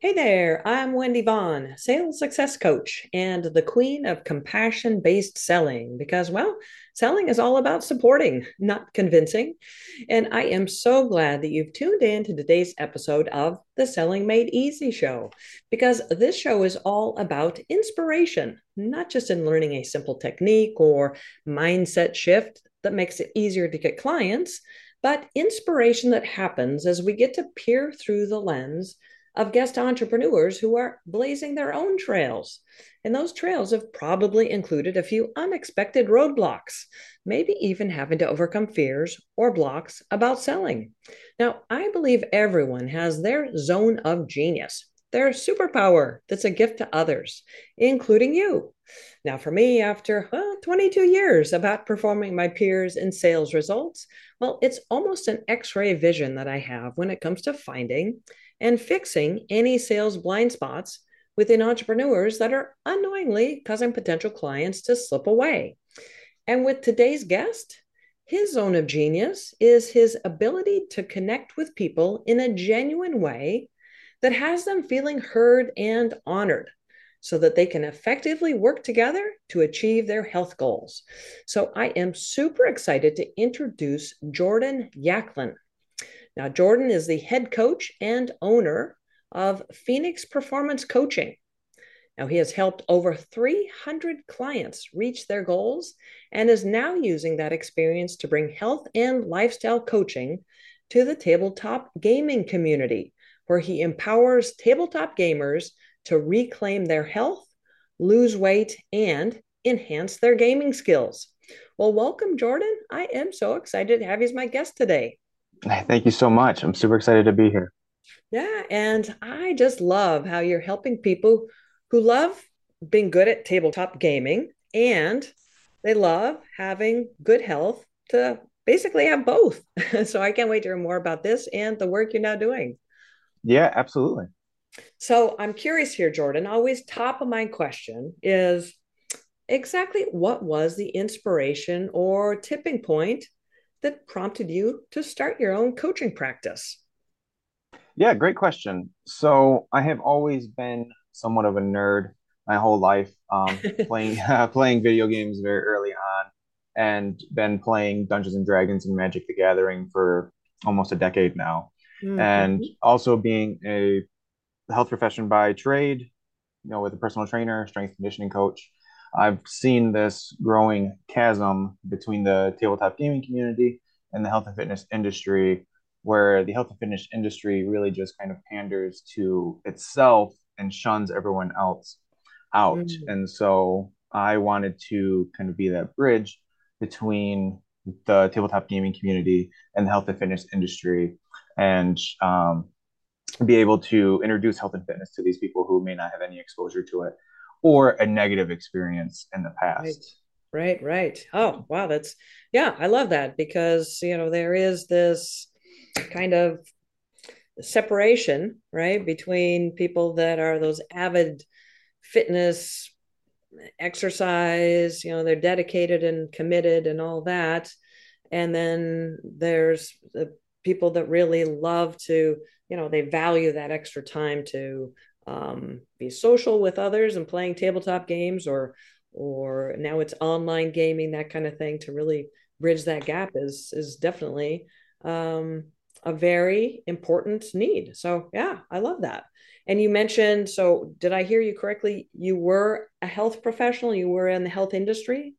Hey there, I'm Wendy Vaughn, sales success coach and the queen of compassion based selling because, well, selling is all about supporting, not convincing. And I am so glad that you've tuned in to today's episode of the Selling Made Easy show because this show is all about inspiration, not just in learning a simple technique or mindset shift that makes it easier to get clients, but inspiration that happens as we get to peer through the lens of guest entrepreneurs who are blazing their own trails. And those trails have probably included a few unexpected roadblocks, maybe even having to overcome fears or blocks about selling. Now, I believe everyone has their zone of genius, their superpower that's a gift to others, including you. Now, for me, after well, 22 years of outperforming my peers in sales results, well, it's almost an x ray vision that I have when it comes to finding and fixing any sales blind spots within entrepreneurs that are unknowingly causing potential clients to slip away. And with today's guest, his zone of genius is his ability to connect with people in a genuine way that has them feeling heard and honored so that they can effectively work together to achieve their health goals. So I am super excited to introduce Jordan Yaklin. Now, Jordan is the head coach and owner of Phoenix Performance Coaching. Now, he has helped over 300 clients reach their goals and is now using that experience to bring health and lifestyle coaching to the tabletop gaming community, where he empowers tabletop gamers to reclaim their health, lose weight, and enhance their gaming skills. Well, welcome, Jordan. I am so excited to have you as my guest today. Thank you so much. I'm super excited to be here. Yeah, and I just love how you're helping people who love being good at tabletop gaming and they love having good health to basically have both. so I can't wait to hear more about this and the work you're now doing. Yeah, absolutely. So I'm curious here, Jordan. Always top of mind question is exactly what was the inspiration or tipping point that prompted you to start your own coaching practice? Yeah, great question. So I have always been somewhat of a nerd my whole life, um, playing uh, playing video games very early on, and been playing Dungeons and Dragons and Magic the Gathering for almost a decade now. Mm-hmm. And also being a health profession by trade, you know, with a personal trainer, strength conditioning coach, I've seen this growing chasm between the tabletop gaming community and the health and fitness industry, where the health and fitness industry really just kind of panders to itself and shuns everyone else out. Mm. And so I wanted to kind of be that bridge between the tabletop gaming community and the health and fitness industry and um, be able to introduce health and fitness to these people who may not have any exposure to it or a negative experience in the past. Right, right, right. Oh, wow. That's, yeah, I love that because, you know, there is this kind of separation, right, between people that are those avid fitness exercise, you know, they're dedicated and committed and all that. And then there's the people that really love to, you know, they value that extra time to um, be social with others and playing tabletop games or or now it's online gaming that kind of thing to really bridge that gap is is definitely um, a very important need. So yeah i love that. And you mentioned so did i hear you correctly? You were a health professional? You were in the health industry?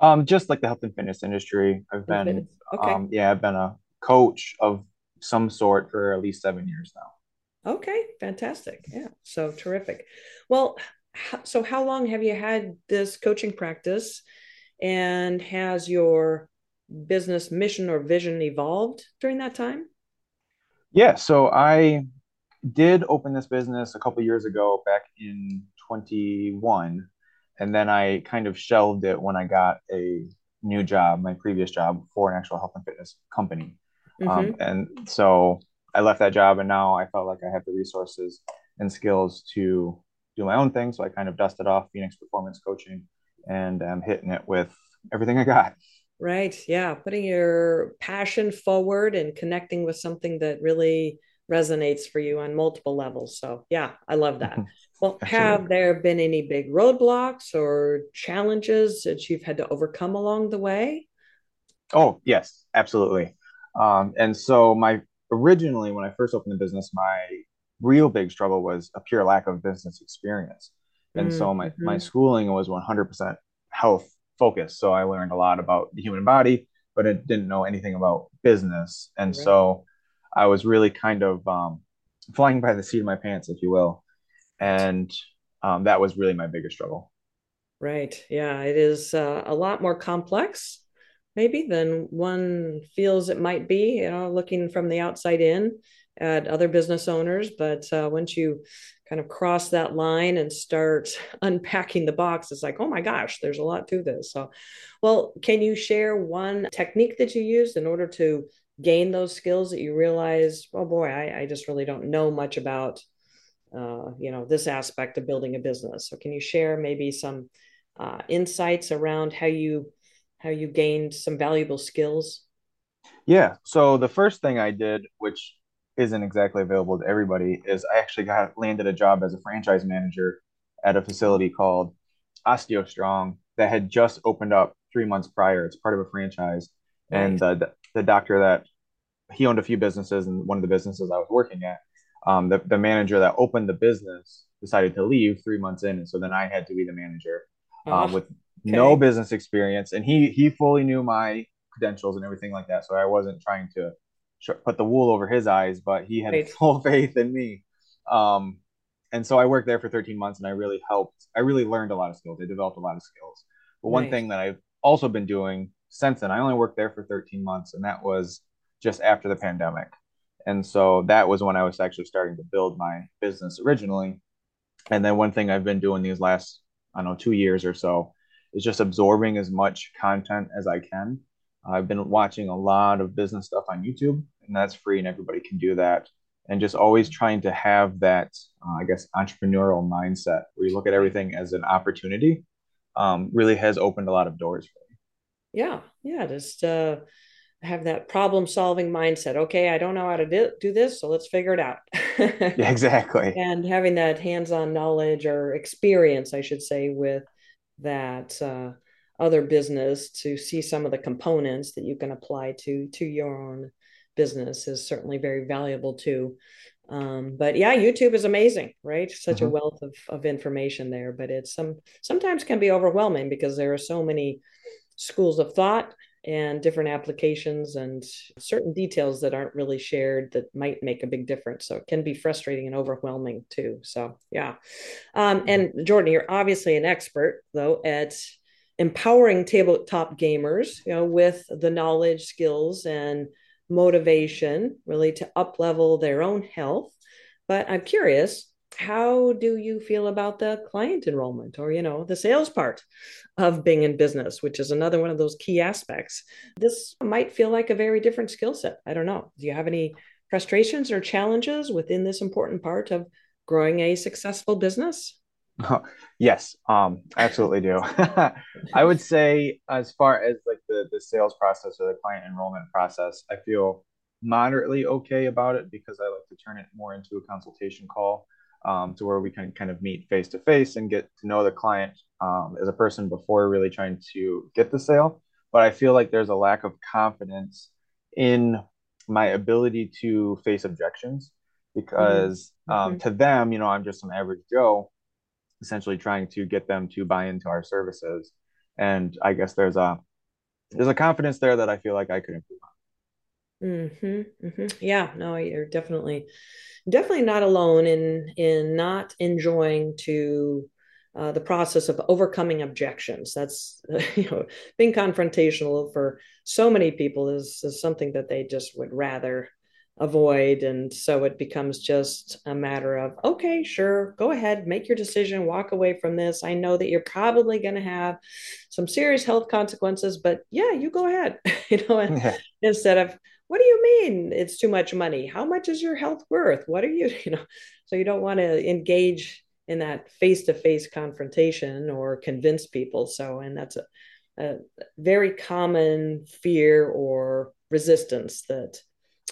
Um just like the health and fitness industry. I've been okay. um yeah i've been a coach of some sort for at least seven years now Okay, fantastic. Yeah, so terrific. Well, so how long have you had this coaching practice and has your business mission or vision evolved during that time? Yeah, so I did open this business a couple years ago back in 21 and then I kind of shelved it when I got a new job, my previous job for an actual health and fitness company. Um, mm-hmm. Um, and so I left that job and now I felt like I have the resources and skills to do my own thing. So I kind of dusted off Phoenix Performance Coaching and I'm hitting it with everything I got. Right. Yeah. Putting your passion forward and connecting with something that really resonates for you on multiple levels. So, yeah, I love that. Well, have there been any big roadblocks or challenges that you've had to overcome along the way? Oh, yes, absolutely. Um, and so my originally when I first opened the business, my real big struggle was a pure lack of business experience. And so my my Mm-hmm. schooling was 100% health focused. So I learned a lot about the human body, but I didn't know anything about business. And Right. so I was really kind of um, flying by the seat of my pants, if you will. And um, that was really my biggest struggle. Right. Yeah, it is uh, a lot more complex, maybe, than one feels it might be, you know, looking from the outside in at other business owners. But uh, once you kind of cross that line and start unpacking the box, it's like, oh my gosh, there's a lot to this. So, well, can you share one technique that you used in order to gain those skills that you realize, oh boy, I, I just really don't know much about uh, you know this aspect of building a business. So can you share maybe some uh, insights around how you how you gained some valuable skills? Yeah. So the first thing I did, which isn't exactly available to everybody, is I actually got landed a job as a franchise manager at a facility called OsteoStrong that had just opened up three months prior. It's part of a franchise, and Nice. the the, doctor that he owned a few businesses, and one of the businesses I was working at, um, the the manager that opened the business decided to leave three months in, and so then I had to be the manager Ah, with no business experience, and he he fully knew my credentials and everything like that. So I wasn't trying to put the wool over his eyes, but he had Right. full faith in me. Um, and so I worked there for 13 months, and I really helped. I really learned a lot of skills. I developed a lot of skills. But one thing that I've also been doing since then, I only worked there for 13 months, and that was just after the pandemic. And so that was when I was actually starting to build my business originally. And then one thing I've been doing these last, I don't know, two years or so is just absorbing as much content as I can. I've been watching a lot of business stuff on YouTube, and that's free, and everybody can do that. And just always trying to have that, uh, I guess, entrepreneurial mindset where you look at everything as an opportunity um, really has opened a lot of doors for me. Yeah. Yeah. Just uh, have that problem solving mindset. Okay, I don't know how to do, do this, so let's figure it out. Yeah, exactly. and having that hands-on knowledge or experience, I should say, with that uh, other business to see some of the components that you can apply to to your own business is certainly very valuable too. Um, but yeah, YouTube is amazing, right? Such a hmm wealth of, of information there, but it's some sometimes can be overwhelming because there are so many schools of thought and different applications and certain details that aren't really shared that might make a big difference. So it can be frustrating and overwhelming too. So yeah. Um, and Jordan, you're obviously an expert though at empowering tabletop gamers, you know, with the knowledge, skills, and motivation really to up level their own health. But I'm curious, how do you feel about the client enrollment or, you know, the sales part of being in business, which is another one of those key aspects? This might feel like a very different skill set. I don't know. Do you have any frustrations or challenges within this important part of growing a successful business? Yes, um, absolutely do. I would say as far as like the the sales process or the client enrollment process, I feel moderately okay about it because I like to turn it more into a consultation call, um, to where we can kind of meet face to face and get to know the client um, as a person before really trying to get the sale. But I feel like there's a lack of confidence in my ability to face objections Mm-hmm. because um, Mm-hmm. to them, you know, I'm just some average Joe essentially trying to get them to buy into our services. And I guess there's a there's a confidence there that I feel like I could improve Mm-hmm. Mm-hmm. Yeah, no, you're definitely definitely not alone in in not enjoying to uh, the process of overcoming objections. That's you know being confrontational for so many people is, is something that they just would rather avoid, and so it becomes just a matter of okay, sure, go ahead, make your decision, walk away from this. I know that you're probably going to have some serious health consequences, but yeah, you go ahead. you know, on. instead of what do you mean it's too much money? How much is your health worth? What are you, you know? So you don't want to engage in that face to face confrontation or convince people. So, and that's a, a very common fear or resistance that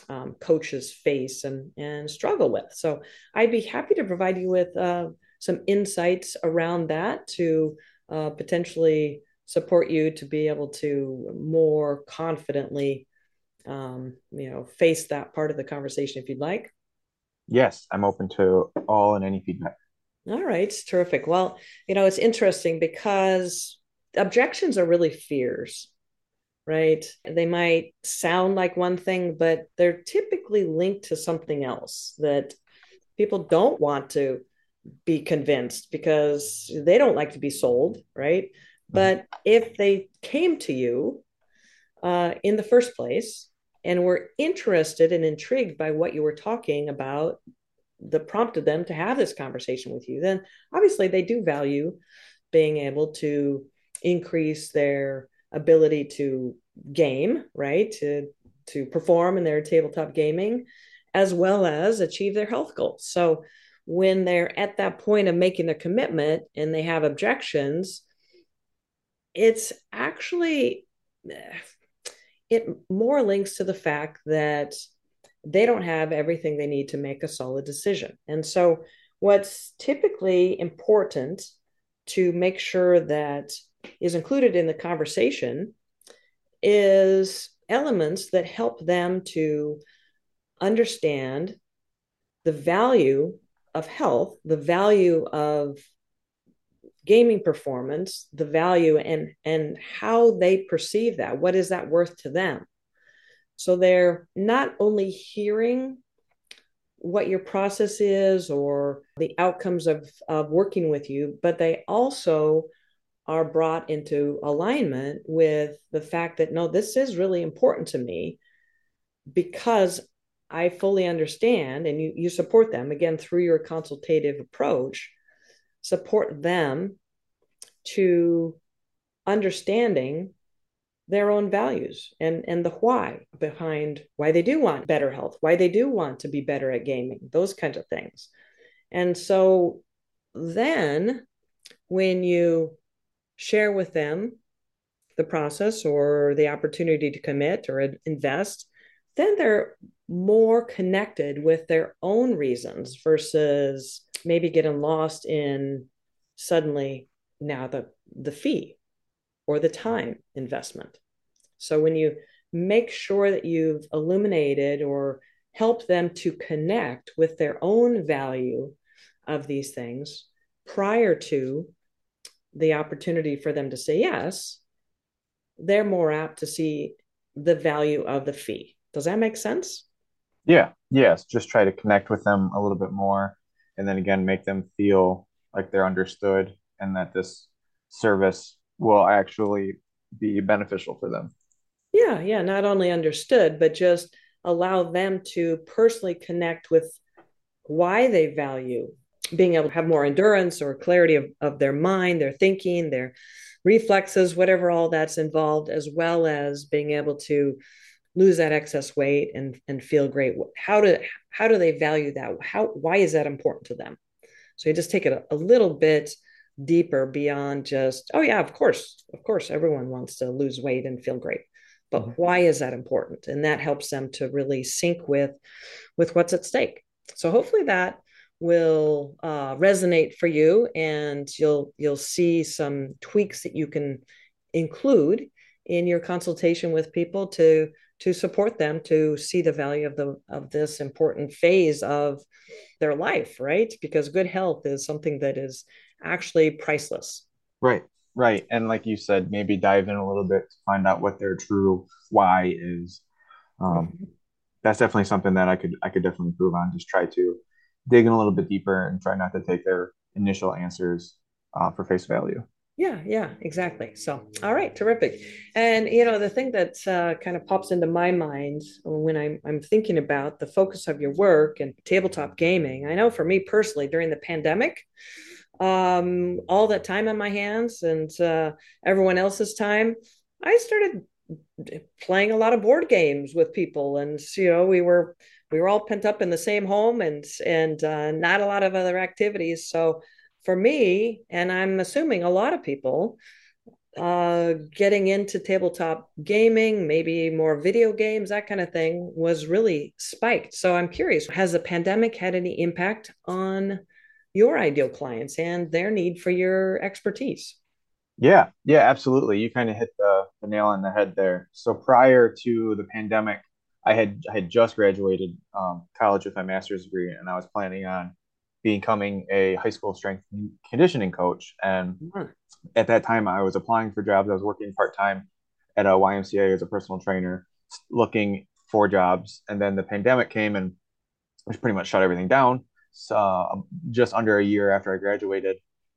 um, coaches face and, and struggle with. So I'd be happy to provide you with uh, some insights around that to uh, potentially support you to be able to more confidently um, you know face that part of the conversation if you'd like yes i'm open to all and any feedback all right terrific well you know it's interesting because objections are really fears right they might sound like one thing but they're typically linked to something else that people don't want to be convinced because they don't like to be sold, right? Mm-hmm. But if they came to you uh, in the first place and were interested and intrigued by what you were talking about, that prompted them to have this conversation with you, then obviously they do value being able to increase their ability to game, right? To to perform in their tabletop gaming, as well as achieve their health goals. So when they're at that point of making the commitment and they have objections, it's actually it more links to the fact that they don't have everything they need to make a solid decision. And so what's typically important to make sure that is included in the conversation is elements that help them to understand the value of health, the value of gaming performance, the value and and how they perceive that. What is that worth to them? So they're not only hearing what your process is or the outcomes of, of working with you, but they also are brought into alignment with the fact that no, this is really important to me because I fully understand and you, you support them again through your consultative approach, support them to understanding their own values and, and the why behind why they do want better health, why they do want to be better at gaming, those kinds of things. And so then when you share with them the process or the opportunity to commit or invest, then they're more connected with their own reasons versus maybe getting lost in suddenly now the the fee or the time investment. So when you make sure that you've illuminated or help them to connect with their own value of these things prior to the opportunity for them to say yes they're more apt to see the value of the fee. Does that make sense? Yeah, yes, just try to connect with them a little bit more, and then again make them feel like they're understood and that this service will actually be beneficial for them. Yeah, yeah, not only understood, but just allow them to personally connect with why they value being able to have more endurance or clarity of, of their mind, their thinking, their reflexes, whatever all that's involved, as well as being able to lose that excess weight and and feel great. How do how do they value that? How why is that important to them? So you just take it a, a little bit deeper beyond just oh yeah of course of course everyone wants to lose weight and feel great. But mm-hmm. why is that important? And that helps them to really sync with with what's at stake. So hopefully that will uh, resonate for you and you'll you'll see some tweaks that you can include in your consultation with people to to support them to see the value of the of this important phase of their life right? Because good health is something that is actually priceless. Right right. And like you said maybe dive in a little bit to find out what their true why is. Um, mm-hmm. that's definitely something that i could i could definitely improve on. Just try to dig in a little bit deeper and try not to take their initial answers uh, for face value yeah, yeah, exactly. So, all right, terrific. And you know, the thing that uh, kind of pops into my mind when I'm I'm thinking about the focus of your work and tabletop gaming. I know for me personally, during the pandemic, um, all that time on my hands and uh, everyone else's time, I started playing a lot of board games with people, and you know, we were we were all pent up in the same home and and uh, not a lot of other activities. So for me, and I'm assuming a lot of people, uh, getting into tabletop gaming, maybe more video games, that kind of thing, was really spiked. So I'm curious, has the pandemic had any impact on your ideal clients and their need for your expertise? Yeah, yeah, absolutely. You kind of hit the, the nail on the head there. So prior to the pandemic, I had I had just graduated um, college with my master's degree, and I was planning on becoming a high school strength conditioning coach. And at that time, I was applying for jobs. I was working part time at a YMCA as a personal trainer, looking for jobs. And then the pandemic came and which pretty much shut everything down. So just under a year after I graduated,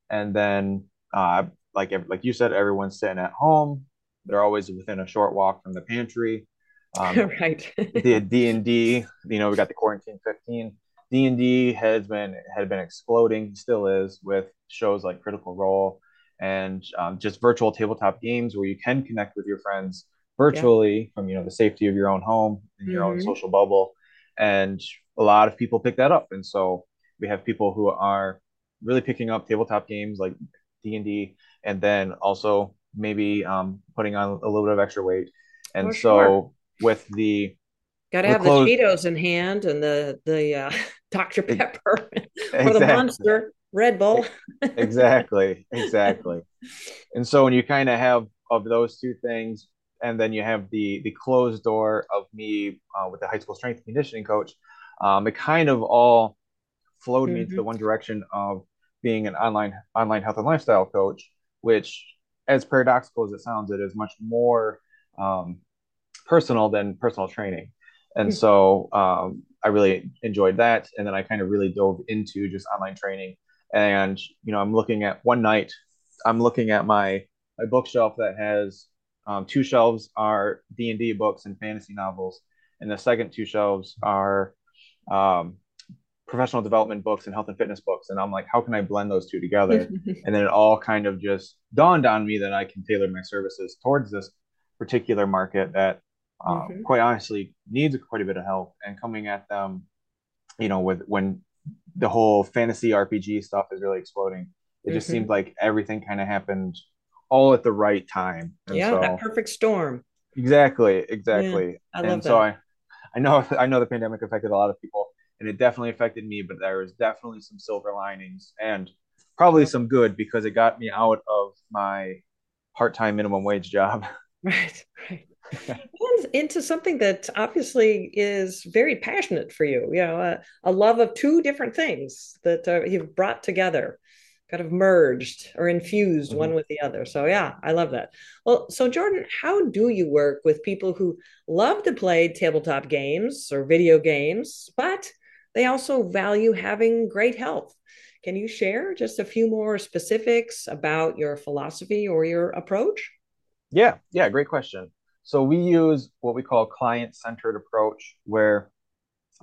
and then uh, like like you said, everyone's sitting at home. They're always within a short walk from the pantry. Um, right. the D and D, you know, we got the quarantine fifteen. D and D has been had been exploding, still is, with shows like Critical Role and um, just virtual tabletop games where you can connect with your friends virtually yeah. from you know the safety of your own home and your mm-hmm. own social bubble. And a lot of people pick that up, and so we have people who are really picking up tabletop games like D and D, and then also maybe um, putting on a little bit of extra weight. And oh, so sure. with the Got to have close... the Cheetos in hand and the the uh, Dr Pepper exactly. or the Monster Red Bull. exactly, exactly. And so when you kind of have of those two things, and then you have the the closed door of me uh, with the high school strength conditioning coach, um, it kind of all flowed mm-hmm. me into the one direction of being an online online health and lifestyle coach, which, as paradoxical as it sounds, it is much more um, personal than personal training. And mm-hmm. so um, I really enjoyed that. And then I kind of really dove into just online training. And, you know, I'm looking at one night, I'm looking at my, my bookshelf that has um, two shelves are D&D books and fantasy novels. And the second two shelves are um, professional development books and health and fitness books. And I'm like, how can I blend those two together? and then it all kind of just dawned on me that I can tailor my services towards this particular market that uh, mm-hmm. quite honestly needs quite a bit of help and coming at them you know with when the whole fantasy rpg stuff is really exploding it mm-hmm. just seemed like everything kind of happened all at the right time and yeah so, that perfect storm exactly exactly yeah, I love and that. so i i know i know the pandemic affected a lot of people and it definitely affected me but there was definitely some silver linings and probably some good because it got me out of my part-time minimum wage job right right into something that obviously is very passionate for you. You know, a, a love of two different things that uh, you've brought together, kind of merged or infused mm-hmm. one with the other. So yeah, I love that. Well, so Jordan, how do you work with people who love to play tabletop games or video games, but they also value having great health? Can you share just a few more specifics about your philosophy or your approach? Yeah, yeah, great question. So we use what we call client-centered approach, where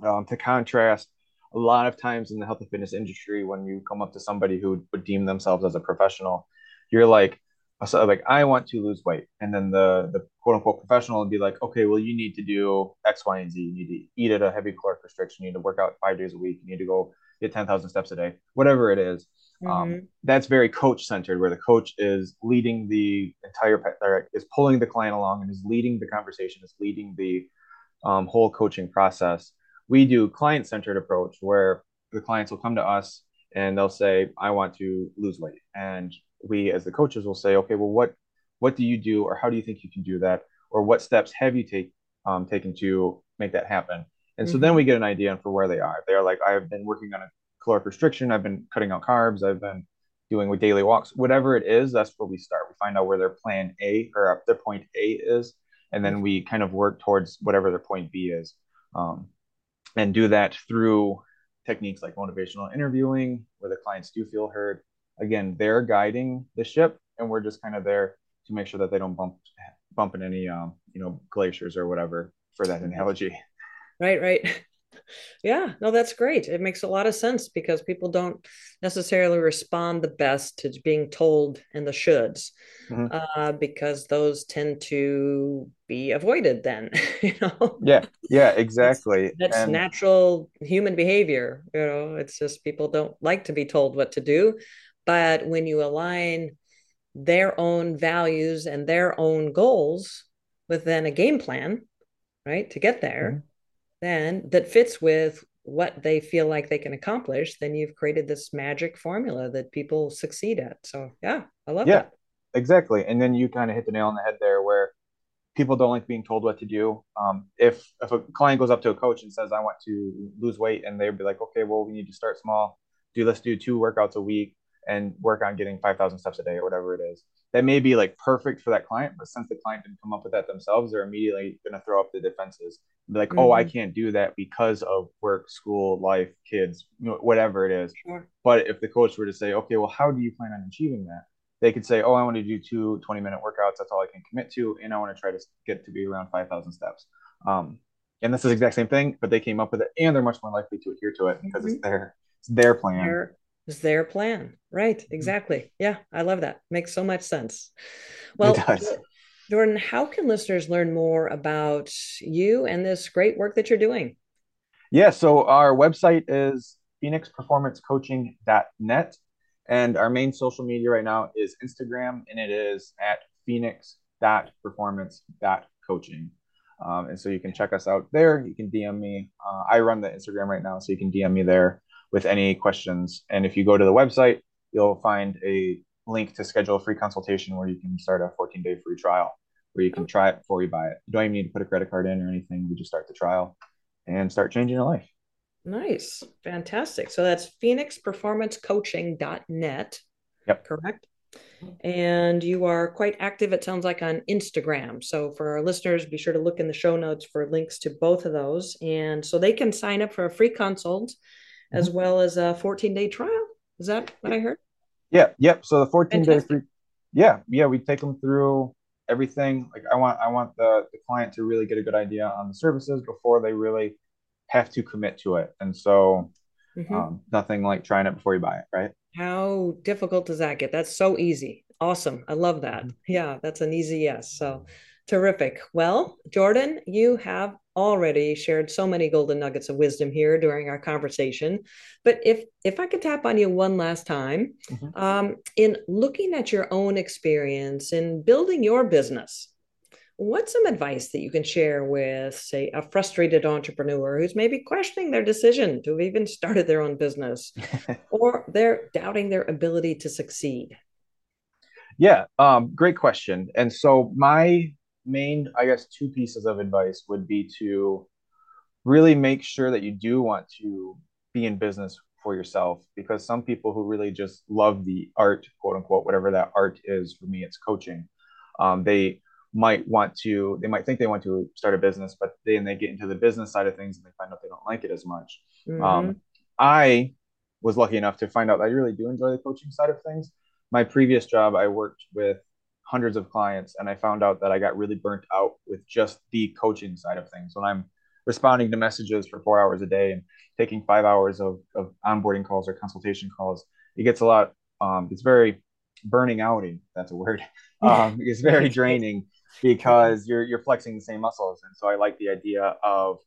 um, to contrast, a lot of times in the health and fitness industry, when you come up to somebody who would deem themselves as a professional, you're like, so like I want to lose weight, and then the the quote unquote professional would be like, okay, well you need to do X, Y, and Z. You need to eat at a heavy caloric restriction. You need to work out five days a week. You need to go get ten thousand steps a day, whatever it is. Um, mm-hmm. Um, that's very coach centered, where the coach is leading the entire, is pulling the client along and is leading the conversation, is leading the um, whole coaching process. We do client centered approach where the clients will come to us and they'll say, "I want to lose weight," and we, as the coaches, will say, "Okay, well, what what do you do, or how do you think you can do that, or what steps have you take um, taken to make that happen?" And mm-hmm. so then we get an idea for where they are. They're like, "I've been working on a caloric restriction. I've been cutting out carbs. I've been doing with daily walks, whatever it is. That's where we start. We find out where their plan A or their point A is, and then we kind of work towards whatever their point B is, um, and do that through techniques like motivational interviewing, where the clients do feel heard. Again, they're guiding the ship, and we're just kind of there to make sure that they don't bump bump in any um, you know glaciers or whatever for that analogy. Right, right. Yeah, no, that's great. It makes a lot of sense because people don't necessarily respond the best to being told and the shoulds, mm-hmm. uh, because those tend to be avoided. Then, you know. Yeah, yeah, exactly. That's, that's and... natural human behavior. You know, it's just people don't like to be told what to do, but when you align their own values and their own goals within a game plan, right, to get there, mm-hmm. Then that fits with what they feel like they can accomplish, then you've created this magic formula that people succeed at. So yeah, I love yeah, that. Exactly. And then you kind of hit the nail on the head there where people don't like being told what to do. Um, if if a client goes up to a coach and says, "I want to lose weight," and they'd be like, "Okay, well, we need to start small. Do let's do two workouts a week and work on getting five thousand steps a day or whatever it is." That may be like perfect for that client, but since the client didn't come up with that themselves, they're immediately going to throw up the defenses. Be like, mm-hmm. "Oh, I mm-hmm. can't do that because of work, school, life, kids, you know, whatever it is." Sure. But if the coach were to say, "Okay, well, how do you plan on achieving that?" they could say, oh, I want to do two 20 minute workouts. That's all I can commit to. And I want to try to get to be around 5,000 steps. Um, and this is the exact same thing, but they came up with it and they're much more likely to adhere to it because mm-hmm. it's their, it's their plan. Their, it's their plan. Right. Mm-hmm. Exactly. Yeah. I love that. Makes so much sense. Well, Jordan, how can listeners learn more about you and this great work that you're doing? Yeah. So our website is phoenixperformancecoaching.net. And our main social media right now is Instagram, and it is at phoenix.performance.coaching. Um, and so you can check us out there. You can DM me. Uh, I run the Instagram right now, so you can DM me there with any questions. And if you go to the website, you'll find a link to schedule a free consultation where you can start a 14 day free trial where you can try it before you buy it. You don't even need to put a credit card in or anything. You just start the trial and start changing your life. Nice. Fantastic. So that's phoenixperformancecoaching.net. Yep. Correct. And you are quite active, it sounds like, on Instagram. So for our listeners, be sure to look in the show notes for links to both of those. And so they can sign up for a free consult. As well as a 14 day trial. Is that what I heard? Yeah. Yep. So the 14 day free. Yeah. Yeah. We take them through everything. Like I want, I want the, the client to really get a good idea on the services before they really have to commit to it. And so mm-hmm. um, nothing like trying it before you buy it, right? How difficult does that get? That's so easy. Awesome. I love that. Mm-hmm. Yeah, that's an easy yes. So terrific. Well, Jordan, you have already shared so many golden nuggets of wisdom here during our conversation. But if if I could tap on you one last time, mm-hmm. um, in looking at your own experience in building your business, what's some advice that you can share with, say, a frustrated entrepreneur who's maybe questioning their decision to have even started their own business or they're doubting their ability to succeed? Yeah, um, great question. And so, my main, I guess, two pieces of advice would be to really make sure that you do want to be in business for yourself because some people who really just love the art, quote unquote, whatever that art is, for me, it's coaching. Um, they might want to they might think they want to start a business but then they get into the business side of things and they find out they don't like it as much mm-hmm. um, i was lucky enough to find out that i really do enjoy the coaching side of things my previous job i worked with hundreds of clients and i found out that i got really burnt out with just the coaching side of things when i'm responding to messages for four hours a day and taking five hours of, of onboarding calls or consultation calls it gets a lot um, it's very burning outing that's a word um, it's very draining because you're you're flexing the same muscles. And so I like the idea of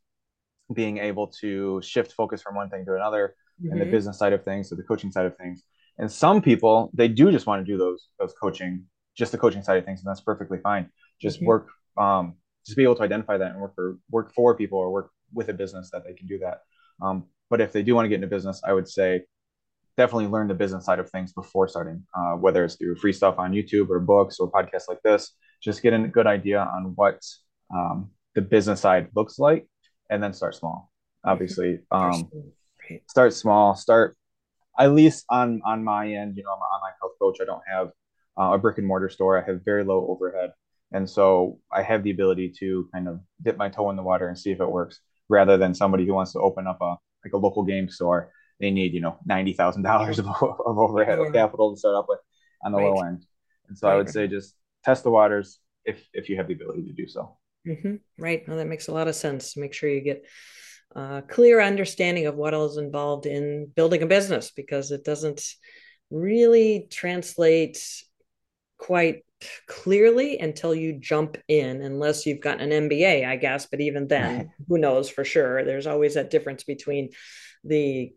being able to shift focus from one thing to another mm-hmm. and the business side of things to the coaching side of things. And some people they do just want to do those those coaching, just the coaching side of things, and that's perfectly fine. Just mm-hmm. work um just be able to identify that and work for work for people or work with a business that they can do that. Um, but if they do want to get into business, I would say definitely learn the business side of things before starting, uh, whether it's through free stuff on YouTube or books or podcasts like this. Just get a good idea on what um, the business side looks like, and then start small. Obviously, um, start small. Start at least on on my end. You know, I'm an online health coach. I don't have uh, a brick and mortar store. I have very low overhead, and so I have the ability to kind of dip my toe in the water and see if it works, rather than somebody who wants to open up a like a local game store they need you know ninety thousand dollars of, of overhead capital to start up with on the right. low end. And so right. I would say just test the waters if if you have the ability to do so. Mm-hmm. Right. Well, that makes a lot of sense. Make sure you get a clear understanding of what is involved in building a business because it doesn't really translate quite clearly until you jump in unless you've got an MBA I guess but even then who knows for sure there's always that difference between the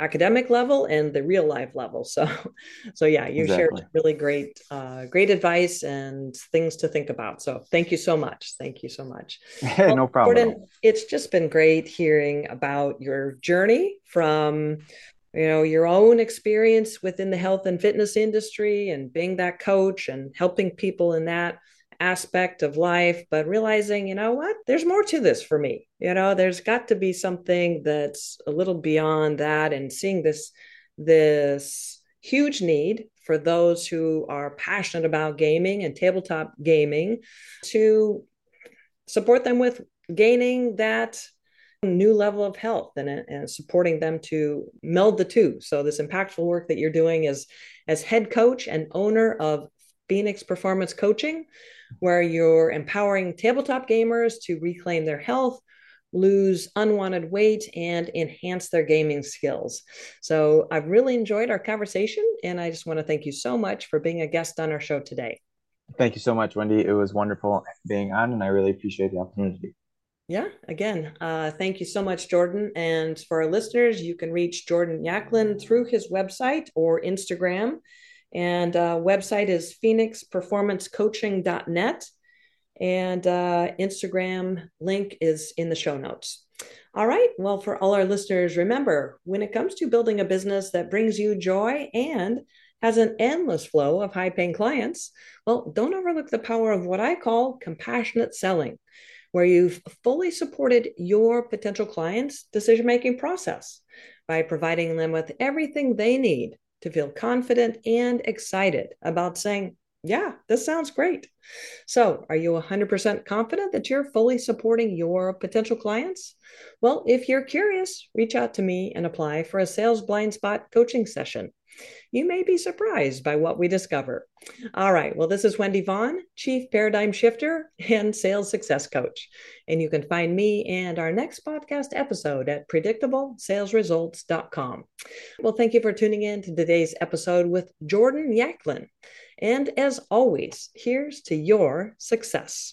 academic level and the real life level. So, so yeah, you exactly. shared really great, uh, great advice and things to think about. So, thank you so much. Thank you so much. well, no problem. Jordan, it's just been great hearing about your journey from you know your own experience within the health and fitness industry and being that coach and helping people in that aspect of life, but realizing, you know what, there's more to this for me. You know, there's got to be something that's a little beyond that and seeing this this huge need for those who are passionate about gaming and tabletop gaming to support them with gaining that new level of health and, and supporting them to meld the two. So this impactful work that you're doing is as head coach and owner of Phoenix Performance Coaching, where you're empowering tabletop gamers to reclaim their health, lose unwanted weight, and enhance their gaming skills. So I've really enjoyed our conversation, and I just want to thank you so much for being a guest on our show today. Thank you so much, Wendy. It was wonderful being on, and I really appreciate the opportunity. Yeah, again, uh, thank you so much, Jordan. And for our listeners, you can reach Jordan Yaklin through his website or Instagram and uh, website is phoenixperformancecoaching.net. And uh, Instagram link is in the show notes. All right. Well, for all our listeners, remember when it comes to building a business that brings you joy and has an endless flow of high paying clients, well, don't overlook the power of what I call compassionate selling, where you've fully supported your potential clients' decision making process by providing them with everything they need to feel confident and excited about saying, yeah, this sounds great. So, are you 100% confident that you're fully supporting your potential clients? Well, if you're curious, reach out to me and apply for a sales blind spot coaching session you may be surprised by what we discover. All right. Well, this is Wendy Vaughn, Chief Paradigm Shifter and Sales Success Coach. And you can find me and our next podcast episode at predictablesalesresults.com. Well, thank you for tuning in to today's episode with Jordan Yaklin. And as always, here's to your success.